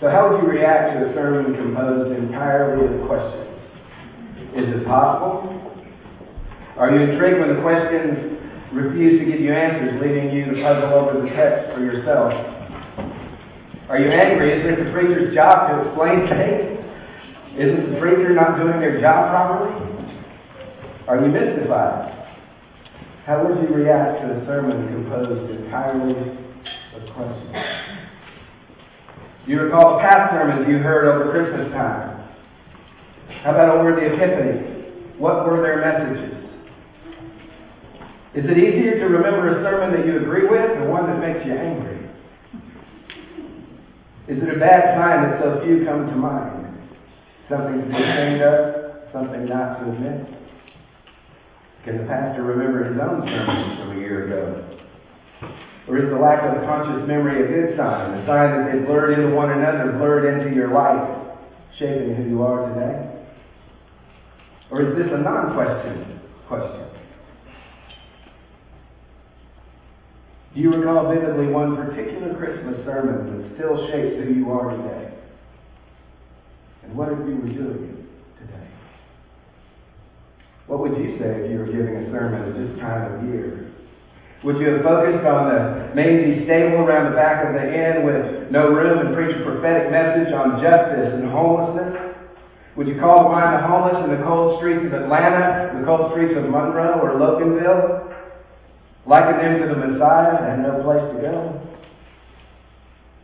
So, how would you react to a sermon composed entirely of questions? Is it possible? Are you intrigued when the questions refuse to give you answers, leaving you to puzzle over the text for yourself? Are you angry? Is it the preacher's job to explain things? Isn't the preacher not doing their job properly? Are you mystified? How would you react to a sermon composed entirely of questions? You recall the past sermons you heard over Christmas time? How about over the Epiphany? What were their messages? Is it easier to remember a sermon that you agree with or one that makes you angry? Is it a bad sign that so few come to mind? Something to be ashamed of, something not to admit? Can the pastor remember his own sermon from a year ago? Or is the lack of conscious memory a good sign? A sign that they blurred into one another, blurred into your life, shaping who you are today? Or is this a non question question? Do you recall vividly one particular Christmas sermon that still shapes who you are today? And what if you were doing it today? What would you say if you were giving a sermon at this time of year? Would you have focused on the mazy stable around the back of the inn with no room and preach a prophetic message on justice and homelessness? Would you call to mind the homeless in the cold streets of Atlanta, the cold streets of Monroe or Loganville? Liken them to the Messiah and no place to go?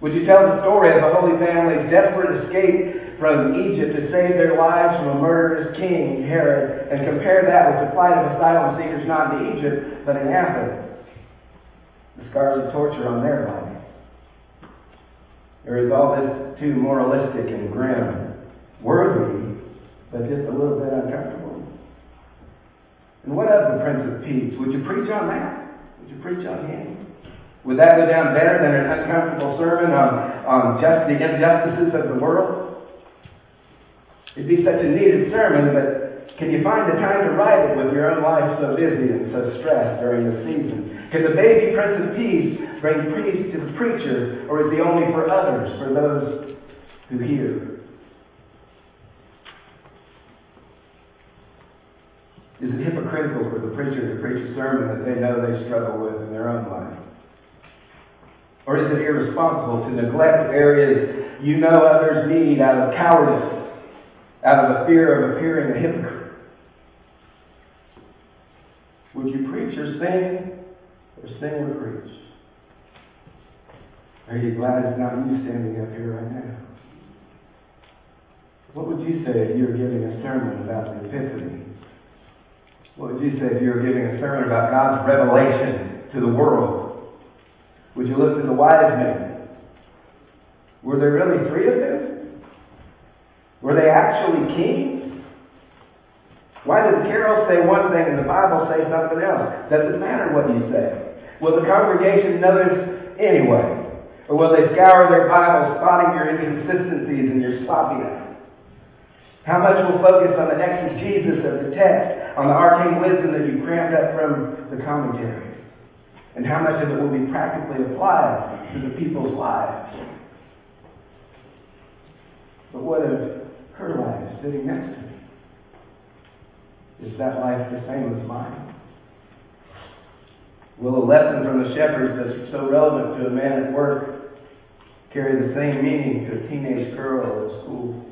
Would you tell the story of the Holy Family's desperate escape from Egypt to save their lives from a murderous king, Herod, and compare that with the plight of asylum seekers not in Egypt, but in Africa? The scars of torture on their life. There is all this too moralistic and grim, worthy, but just a little bit uncomfortable? And what of the Prince of Peace? Would you preach on that? Would you preach on him? Would that go down better than an uncomfortable sermon on, on just the injustices of the world? It'd be such a needed sermon, but can you find the time to write it with your own life so busy and so stressed during the season? Can the baby Prince of Peace bring peace to the preacher, or is he only for others, for those who hear? Is it hypocritical for the preacher to preach a sermon that they know they struggle with in their own life? Or is it irresponsible to neglect areas you know others need out of cowardice, out of the fear of appearing a hypocrite? Would you preach or sing or sing or preach? Are you glad it's not you standing up here right now? What would you say if you were giving a sermon about the Epiphany? What would you say if you were giving a sermon about God's revelation to the world? Would you look to the wise men? Were there really three of them? Were they actually kings? Why does Carol say one thing and the Bible say something else? Does it matter what you say? Will the congregation notice anyway? Or will they scour their Bibles, spotting your inconsistencies and your sloppiness? How much will focus on the exegesis of the text, on the arcane wisdom that you crammed up from the commentary? And how much of it will be practically applied to the people's lives? But what of her life sitting next to me? Is that life the same as mine? Will a lesson from the shepherds that's so relevant to a man at work carry the same meaning to a teenage girl at school?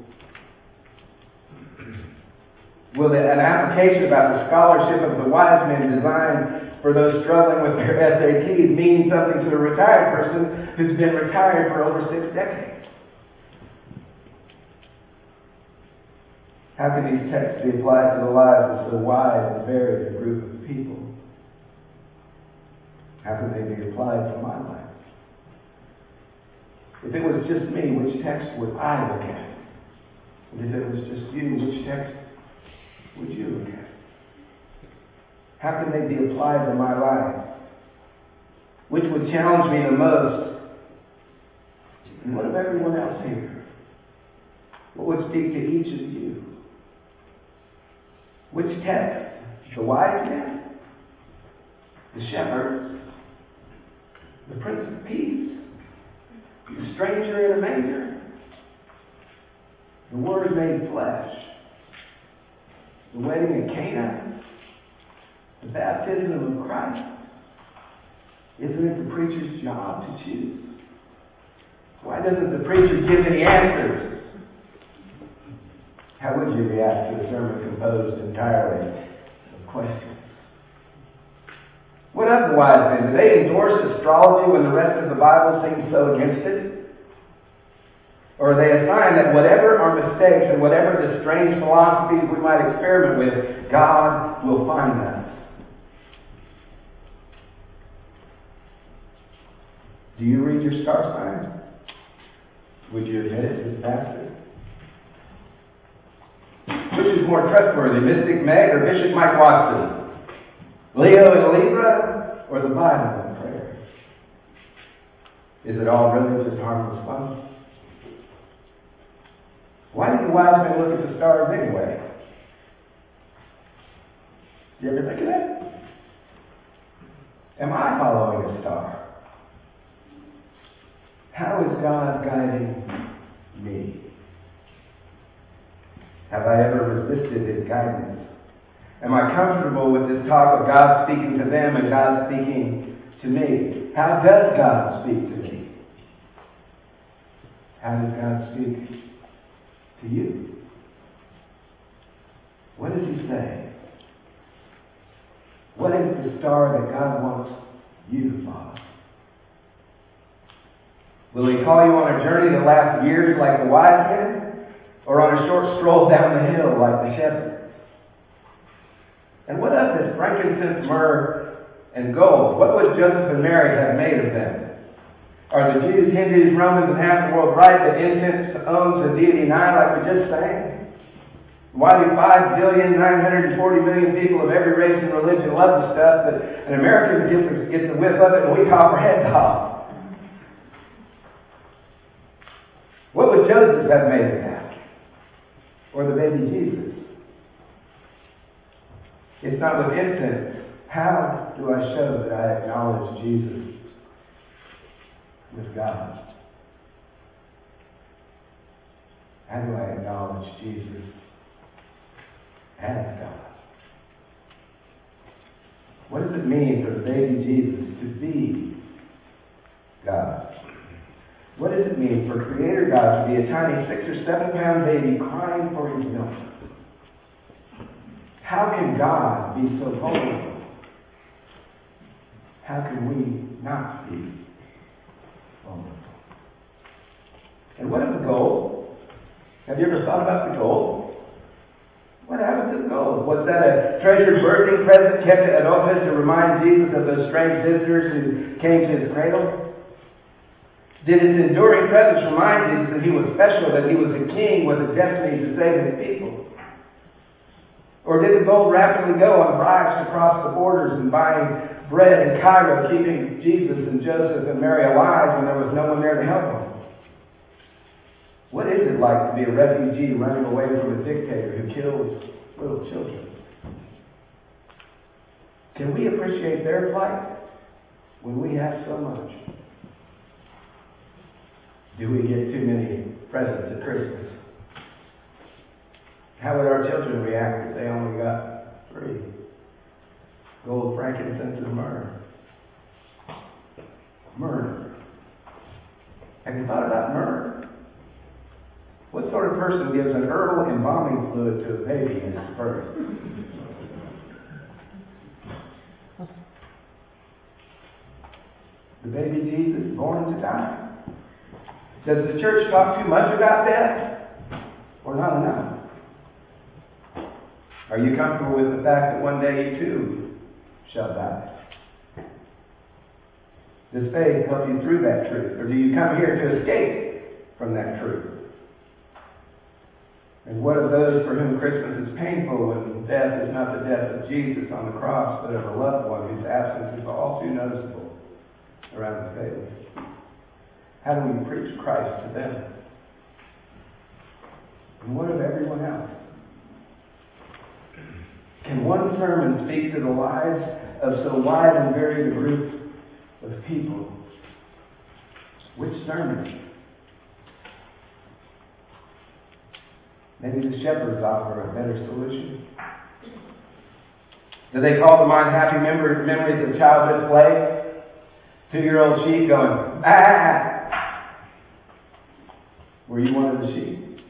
Will an application about the scholarship of the wise men designed for those struggling with their SATs mean something to a retired person who's been retired for over six decades? How can these texts be applied to the lives of so wide and varied a group of people? How can they be applied to my life? If it was just me, which text would I look at? And if it was just you, which text would you look at? How can they be applied to my life? Which would challenge me the most? And what of everyone else here? What would speak to each of you? Which text? The wise men? The shepherds? the Prince of Peace, the stranger in a manger, the Word made flesh, the wedding of Cana, the baptism of Christ. Isn't it the preacher's job to choose? Why doesn't the preacher give any answers? How would you react to a sermon composed entirely of questions? What of the wise men? Do they endorse astrology when the rest of the Bible seems so against it? Or they assign that whatever our mistakes and whatever the strange philosophies we might experiment with, God will find us. Do you read your star sign? Would you admit it to the pastor? More trustworthy, Mystic Meg or Bishop Mike Watson? Leo and Libra or the Bible and prayer? Is it all really just harmless fun? Why did the wise men look at the stars anyway? You ever think of that? Am I following a star? How is God guiding me? Have I ever resisted His guidance? Am I comfortable with this talk of God speaking to them and God speaking to me? How does God speak to me? How does God speak to you. What does he say? What is the star that God wants you to follow? Will he call you on a journey that lasts years like the wise men? Or on a short stroll down the hill like the shepherds? And what of this frankincense, myrrh, and gold? What would Joseph and Mary have made of them? Are the Jews, Hindus, Romans, and half the world right that incense owns the deity Nine, like we just sang? Why do 5 billion, 940 million people of every race and religion love the stuff, but an American gets gets a whiff of it and we call our heads off? What would Joseph have made of that? Or the baby Jesus? It's not with incense. How do I show that I acknowledge Jesus with God? How do I acknowledge Jesus as God? What does it mean for the baby Jesus to be God? What does it mean for Creator God to be a tiny six or seven pound baby crying for his milk? How can God be so vulnerable? How can we not be vulnerable? And what of the gold? Have you ever thought about the gold? What happened to the gold? Was that a treasured birthday present kept at Opus to remind Jesus of those strange visitors who came to his cradle? Did his enduring presence remind Jesus that he was special, that he was a king with a destiny to save his people? Or did the gold rapidly go on bribes to cross the borders and buying bread in Cairo, keeping Jesus and Joseph and Mary alive when there was no one there to help them? What is it like to be a refugee running away from a dictator who kills little children? Can we appreciate their plight when we have so much? Do we get too many presents at Christmas? How would our children react if they only got three? Gold, frankincense, and myrrh. Myrrh. Have you thought about myrrh? What sort of person gives an herbal embalming fluid to a baby in its birth? The baby Jesus born to die. Does the church talk too much about death or not enough? Are you comfortable with the fact that one day you too shall die? Does faith help you through that truth? Or do you come here to escape from that truth? And what of those for whom Christmas is painful when death is not the death of Jesus on the cross, but of a loved one whose absence is all too noticeable around the table? How do we preach Christ to them? And what of everyone else? Can one sermon speak to the lives of so wide and varied a group of people? Which sermon? Maybe the shepherds offer a better solution. Do they call to mind happy memories of childhood play? Two-year-old sheep going, ah! Were you of the sheep?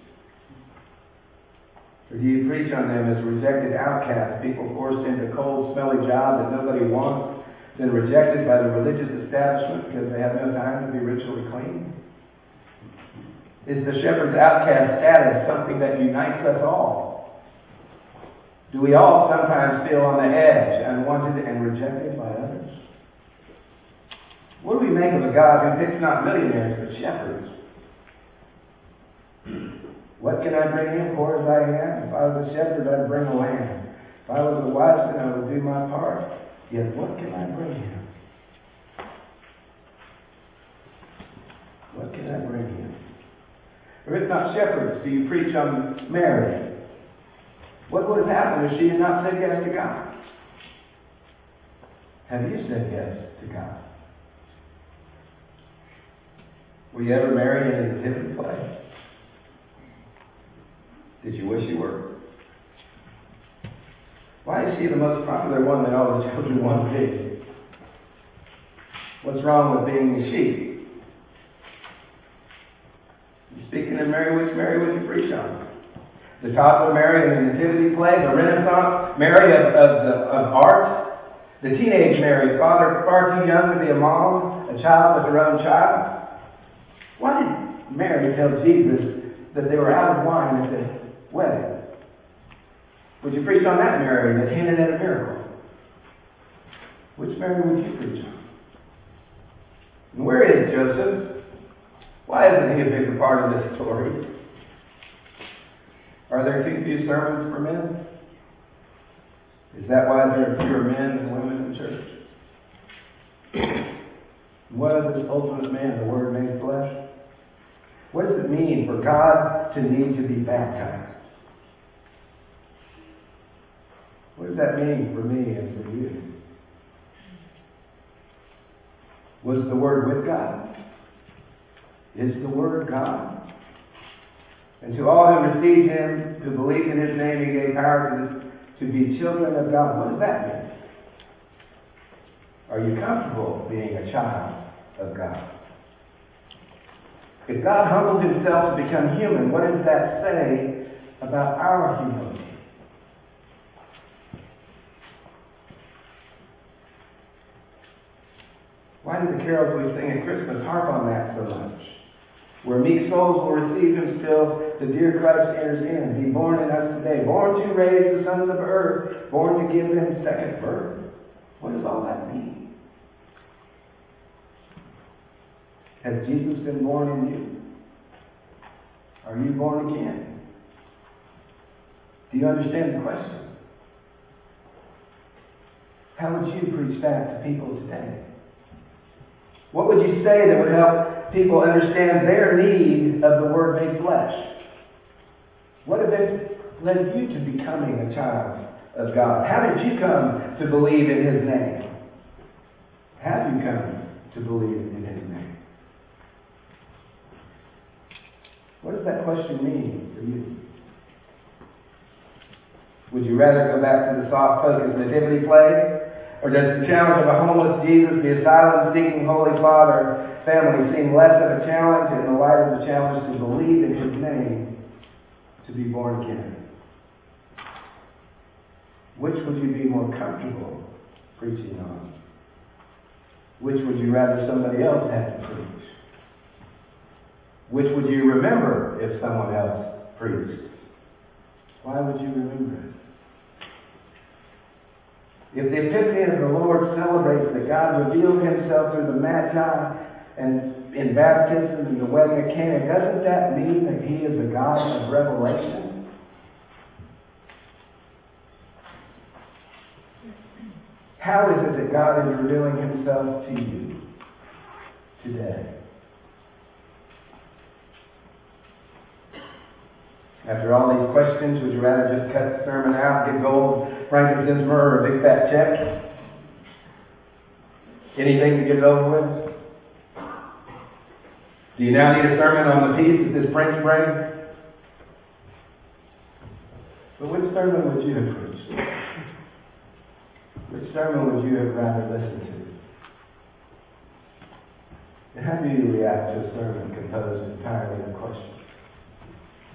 Or do you preach on them as rejected outcasts, people forced into cold, smelly job that nobody wants, then rejected by the religious establishment because they have no time to be ritually clean? Is the shepherd's outcast status something that unites us all? Do we all sometimes feel on the edge, unwanted and rejected by others? What do we make of a God who picks not millionaires but shepherds? What can I bring him poor as I am? If I was a shepherd, I'd bring a lamb. If I was a wise man, I would do my part. Yet what can I bring him? What can I bring him? Or if not shepherds, do you preach on Mary? What would have happened if she had not said yes to God? Have you said yes to God? Were you ever married in a nativity play? Did you wish you were? Why is she the most popular one that all the children want to be? What's wrong with being a sheep? Speaking of Mary, which Mary would you preach on? The toddler Mary in the Nativity play, the Renaissance Mary of, of, the, of art, the teenage Mary, father far too young to be a mom, a child with her own child. Why did Mary tell Jesus that they were out of wine at the wedding? Would you preach on that Mary that hinted at a miracle? Which Mary would you preach on? And where is Joseph? Why isn't he a bigger part of this story? Are there too few sermons for men? Is that why there are fewer men than women in church? what is this ultimate man, the Word made flesh? What does it mean for God to need to be baptized? That mean for me and for you? Was the Word with God? is the Word God. And to all who received Him, who believed in His name, He gave power to, be children of God. What does that mean? Are you comfortable being a child of God? If God humbled Himself to become human, what does that say about our humility? Why do the carols we sing at Christmas harp on that so much? Where meek souls will receive him still, the dear Christ enters in. Be born in us today. Born to raise the sons of earth. Born to give them second birth. What does all that mean? Has Jesus been born in you? Are you born again? Do you understand the question? How would you preach that to people today? What would you say that would help people understand their need of the Word made flesh? What events led you to becoming a child of God? How did you come to believe in His name? Have you come to believe in His name? What does that question mean for you? Would you rather go back to the soft focus nativity play or does the challenge of a homeless Jesus, the asylum seeking Holy Father family seem less of a challenge in the light of the challenge to believe in His name to be born again? Which would you be more comfortable preaching on? Which would you rather somebody else had to preach? Which would you remember if someone else preached? Why would you remember it? If the Epiphany of the Lord celebrates that God revealed himself through the Magi and in baptism and the wedding of Cana, doesn't that mean that he is a God of revelation? How is it that God is revealing himself to you today? After all these questions, would you rather just cut the sermon out, get gold, frankincense, myrrh, or a big fat check? Anything to get it over with? Do you now need a sermon on the peace that this Prince brings? But which sermon would you have preached? Which sermon would you have rather listened to? And how do you react to a sermon composed entirely of questions?